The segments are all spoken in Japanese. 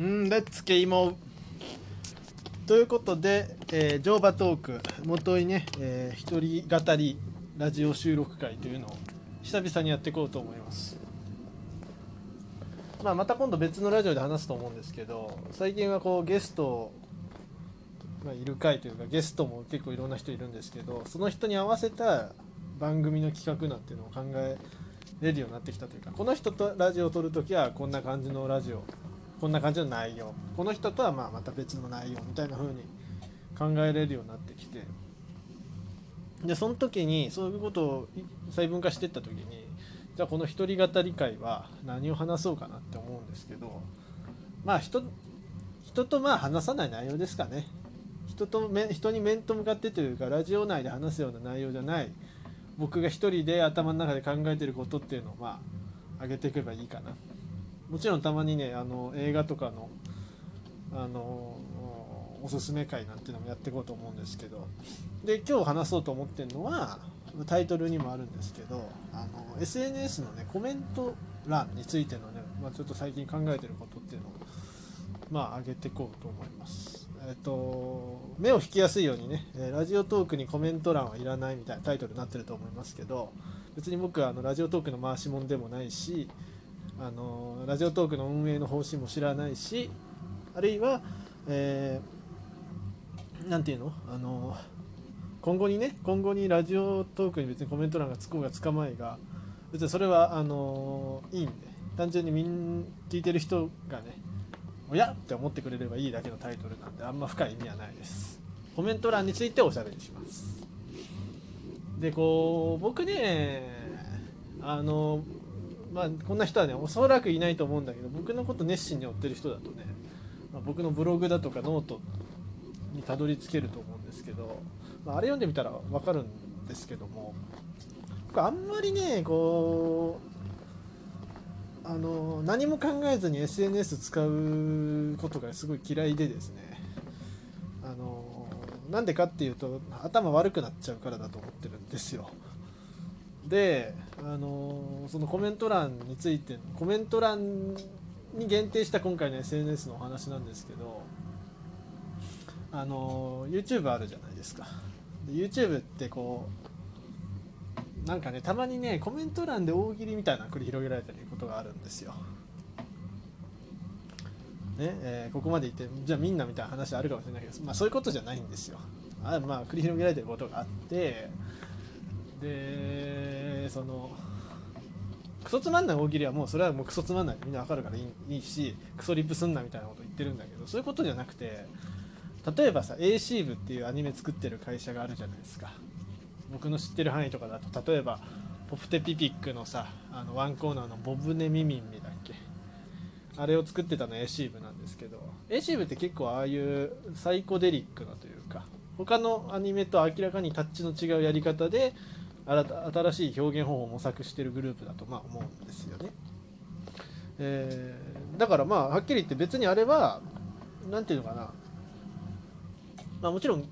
うんレッツケイモということで、えー、乗馬トークもといね、えー、一人語りラジオ収録会というのを久々にやっていこうと思います。まあ、また今度別のラジオで話すと思うんですけど最近はこうゲスト、まあ、いる回というかゲストも結構いろんな人いるんですけどその人に合わせた番組の企画なんていうのを考えれるようになってきたというかこの人とラジオを撮るときはこんな感じのラジオこんな感じの内容この人とはまあまた別の内容みたいな風に考えれるようになってきて。でその時にそういうことを細分化していった時にじゃあこの一人語り会は何を話そうかなって思うんですけどまあ人人とまあ話さない内容ですかね。人とめ人に面と向かってというかラジオ内で話すような内容じゃない僕が一人で頭の中で考えてることっていうのをまあ上げていけばいいかな。もちろんたまにねあの映画とかのあのおすすめ会なんていうのもやっていこうと思うんですけどで今日話そうと思ってるのはタイトルにもあるんですけどあの SNS のねコメント欄についてのね、まあ、ちょっと最近考えてることっていうのをまあ上げていこうと思います。えっと、目を引きやすいようにね、ラジオトークにコメント欄はいらないみたいなタイトルになってると思いますけど別に僕はあのラジオトークの回し者でもないしあのラジオトークの運営の方針も知らないしあるいは、えー、て言うの？あの今後にね今後にラジオトークに別にコメント欄がつこうがつかまいが別にそれはあのいいんで単純にみん聞いてる人がねおやって思ってくれればいいだけのタイトルなんであんま深い意味はないです。コメント欄についておしゃべりします。でこう僕ねあのまあこんな人はねおそらくいないと思うんだけど僕のこと熱心に追ってる人だとね、まあ、僕のブログだとかノートにたどり着けると思うんですけどまあ、あれ読んでみたら分かるんですけども僕あんまりねこうあの何も考えずに SNS 使うことがすごい嫌いでですねあのなんでかっていうと頭悪くなっちゃうからだと思ってるんですよ。であのそのコメント欄についてコメント欄に限定した今回の SNS のお話なんですけどあの YouTube あるじゃないですかで YouTube ってこうなんかねたまにねコメント欄で大喜利みたいな繰り広げられてることがあるんですよ。ねえー、ここまで言ってじゃあみんなみたいな話あるかもしれないけど、まあ、そういうことじゃないんですよ。あまあ繰り広げられてることがあってでそのクソつまんない大喜利はもうそれはもうクソつまんない。みんなわかるからいいいいしクソリップすんなみたいなこと言ってるんだけどそういうことじゃなくて例えばさ AC 部っていうアニメ作ってる会社があるじゃないですか。僕の知ってる範囲とかだと例えばポプテピピックのさあのワンコーナーのボブネミミンミだっけ？あれを作ってたの AC 部なんですけど AC 部って結構ああいうサイコデリックなというか他のアニメと明らかにタッチの違うやり方で新しい表現方法を模索してるグループだとまあ思うんですよね、えー、だからまあはっきり言って別にあれは何て言うのかなまあ、もちろん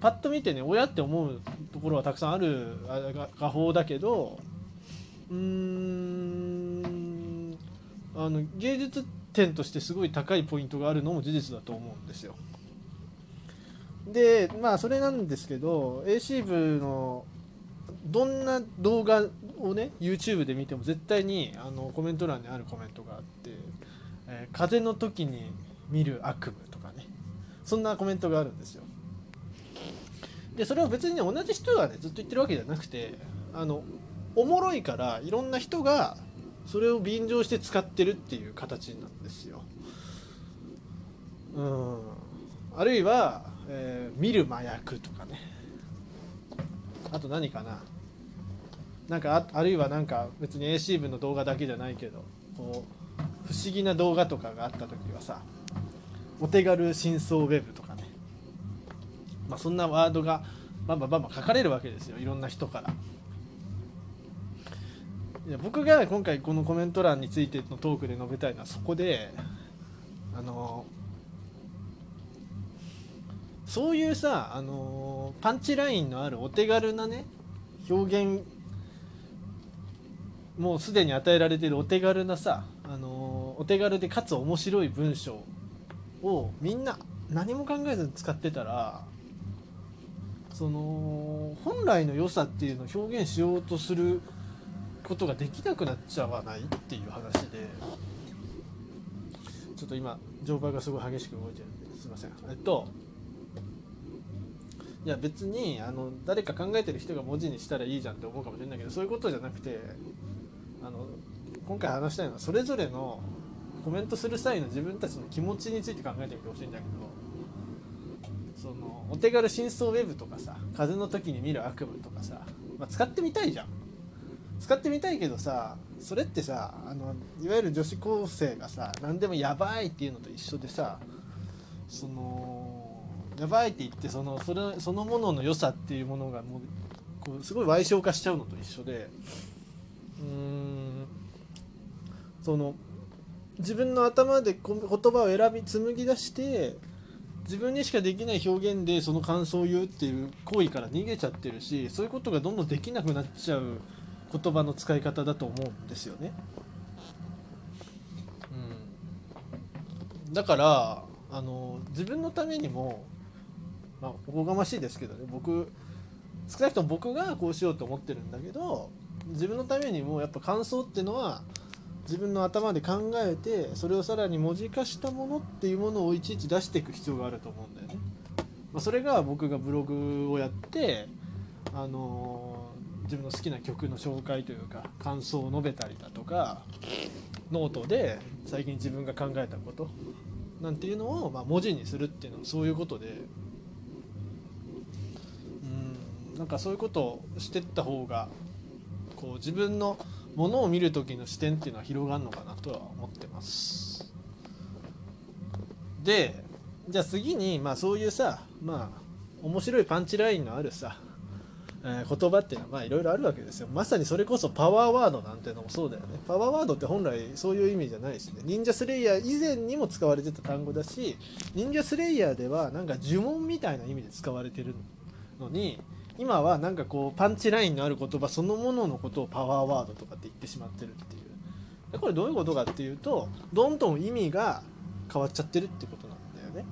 パッと見てね親って思うところはたくさんある画法だけどうーんあの芸術点としてすごい高いポイントがあるのも事実だと思うんですよ。でまあそれなんですけど AC 部のどんな動画をね YouTube で見ても絶対にあのコメント欄にあるコメントがあって「えー、風の時に見る悪夢」とかね。そんなコメントがあるんですよ。でそれを別にね同じ人がねずっと言ってるわけじゃなくてあのおもろいからいろんな人がそれを便乗して使ってるっていう形なんですよ。うん。あるいは、えー、見る麻薬とかね。あと何かな。なんかあるいはなんか別に AC 部の動画だけじゃないけどこう不思議な動画とかがあった時はさお手軽真相ウェブとかね、まあ、そんなワードがバンバンバンバン書かれるわけですよいろんな人から。いや僕が今回このコメント欄についてのトークで述べたいのはそこであのそういうさあのパンチラインのあるお手軽なね表現もうすでに与えられてるお手軽なさああのお手軽でかつ面白い文章をみんな何も考えずに使ってたらその本来の良さっていうのを表現しようとすることができなくなっちゃわないっていう話でちょっと今乗馬がすごい激しく動いてるんですいません。えっといや別にあの誰か考えてる人が文字にしたらいいじゃんって思うかもしれないけどそういうことじゃなくてあの今回話したいのはそれぞれのコメントする際の自分たちの気持ちについて考えてみてほしいんだけどそのお手軽真相ウェブとかさ風の時に見る悪夢とかさ、まあ、使ってみたいじゃん。使ってみたいけどさそれってさあのいわゆる女子高生がさ何でもやばいっていうのと一緒でさそのやばいって言ってそのそれそのものの良さっていうものがもうこうすごい歪償化しちゃうのと一緒でその自分の頭で言葉を選び紡ぎ出して自分にしかできない表現でその感想を言うっていう行為から逃げちゃってるしそういうことがどんどんできなくなっちゃう言葉の使い方だと思うんですよね。うん、だからあの自分のためにも、まあ、おこがましいですけどね。僕少なくとも僕がこうしようと思ってるんだけど自分のためにもやっぱ感想っていうのは自分の頭で考えてそれをさらに文字化したものっていうものをいちいち出していく必要があると思うんだよね。まあ、それが僕がブログをやってあのー自分の好きな曲の紹介というか感想を述べたりだとかノートで最近自分が考えたことなんていうのを、まあ、文字にするっていうのはそういうことでうんなんかそういうことをしてった方がこう自分のものを見る時の視点っていうのは広がるのかなとは思ってます。でじゃあ次に、まあ、そういうさまあ面白いパンチラインのあるさえー言葉っていうのはまあいろいろあるわけですよ。まさにそれこそパワーワードなんてのもそうだよね。パワーワードって本来そういう意味じゃないしね。忍者スレイヤー以前にも使われてた単語だし忍者スレイヤーではなんか呪文みたいな意味で使われてるのに今はなんかこうパンチラインのある言葉そのもののことをパワーワードとかって言ってしまってるっていう。でこれどういうことかっていうとどんどん意味が変わっちゃってるってことなんだよね。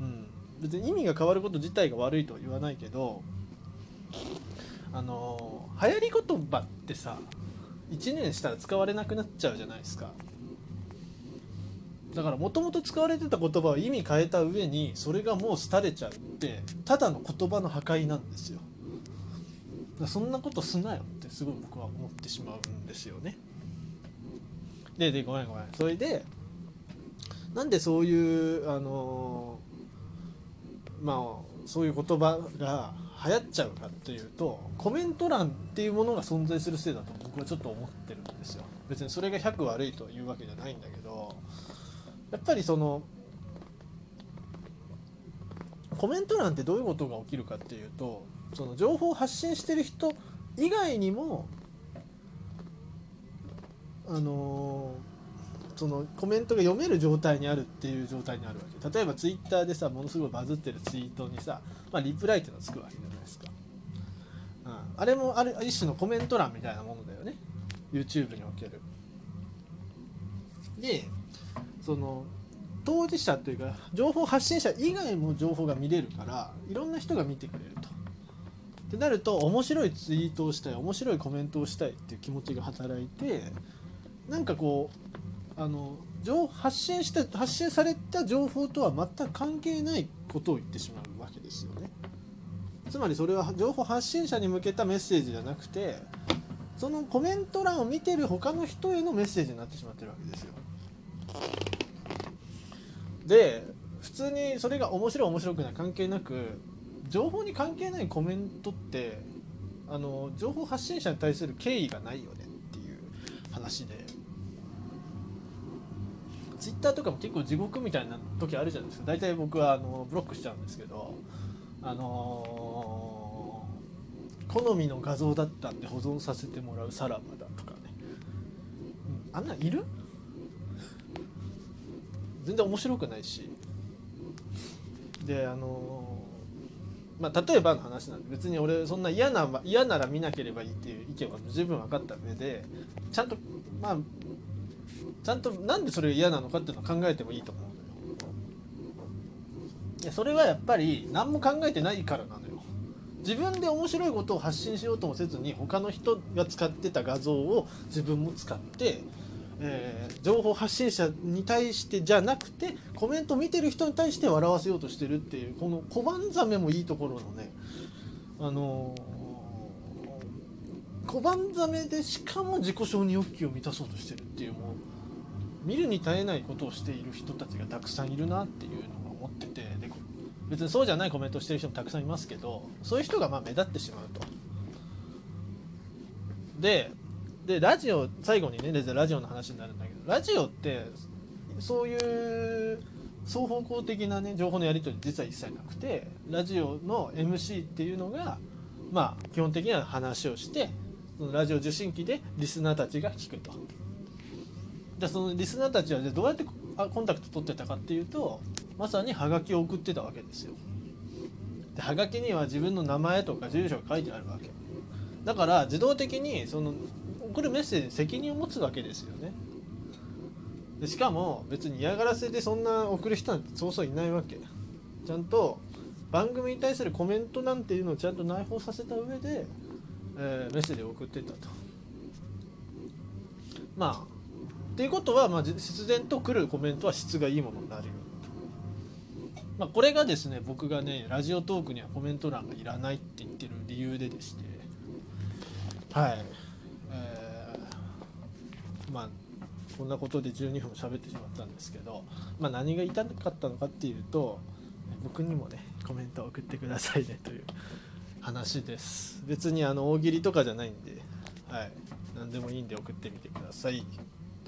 うん。別に意味が変わること自体が悪いとは言わないけどあの流行り言葉ってさ1年したら使われなくなっちゃうじゃないですか。だからもともと使われてた言葉を意味変えた上にそれがもう廃れちゃうってただの言葉の破壊なんですよ。そんなことすなよってすごい僕は思ってしまうんですよね。ででごめんごめん。それでなんでそういうあのまあそういう言葉が流行っちゃうかっていうとコメント欄っていうものが存在するせいだと僕はちょっと思ってるんですよ。別にそれが100悪いというわけじゃないんだけどやっぱりそのコメント欄ってどういうことが起きるかっていうとその情報を発信してる人以外にもあのそのコメントが読める状態にあるっていう状態にあるわけ。例えばツイッターでさものすごいバズってるツイートにさ、まあ、リプライっていうのがつくわけじゃないですか、うん、あれもある一種のコメント欄みたいなものだよね。YouTube における。でその当事者というか情報発信者以外も情報が見れるからいろんな人が見てくれると。ってなると面白いツイートをしたい面白いコメントをしたいっていう気持ちが働いてなんかこうあの情発信した発信された情報とは全く関係ないことを言ってしまうわけですよね。つまりそれは情報発信者に向けたメッセージじゃなくてそのコメント欄を見てる他の人へのメッセージになってしまってるわけですよ。で普通にそれが面白い面白くない関係なく情報に関係ないコメントってあの情報発信者に対する敬意がないよねっていう話で。ツイッターとかも結構地獄みたいな時あるじゃないですか。大体僕はあのブロックしちゃうんですけど。あのー好みの画像だったんで保存させてもらうさらばだとかね、あんなんいる？全然面白くないし。であのまあ、例えばの話なんで別に俺そんな嫌な嫌なら見なければいいっていう意見は十分分かった上でちゃんとまあちゃんとなんでそれが嫌なのかっていうのを考えてもいいと思うのよ。いやそれはやっぱり何も考えてないからなのよ。自分で面白いことを発信しようともせずに他の人が使ってた画像を自分も使って、えー情報発信者に対してじゃなくてコメント見てる人に対して笑わせようとしてるっていうこの小判ザメもいいところのねあのー小判ザメでしかも自己承認欲求を満たそうとしてるっていうもう見るに耐えないことをしている人たちがたくさんいるなっていうのが思っててで別にそうじゃないコメントしてる人もたくさんいますけどそういう人がまあ目立ってしまうと。ででラジオ最後にねラジオの話になるんだけどラジオってそういう双方向的なね情報のやり取り実は一切なくてラジオの MC っていうのがまあ基本的には話をしてそのラジオ受信機でリスナーたちが聞くと。でそのリスナーたちはじゃどうやってコンタクト取ってたかっていうとまさにハガキを送ってたわけですよ。でハガキには自分の名前とか住所が書いてあるわけ。だから自動的にその送るメッセージに責任を持つわけですよね。でしかも別に嫌がらせでそんな送る人なんてそうそういないわけ。ちゃんと番組に対するコメントなんていうのをちゃんと内包させた上で、えーメッセージを送ってたと。まあっていうことは、まあ、必然と来るコメントは質がいいものになるよ。まあ、これがですね僕がねラジオトークにはコメント欄がいらないって言ってる理由ででしてはいまあこんなことで12分喋ってしまったんですけど、まあ、何が痛かったのかっていうと僕にもねコメントを送ってくださいねという話です。別にあの大喜利とかじゃないんではい。何でもいいんで送ってみてください。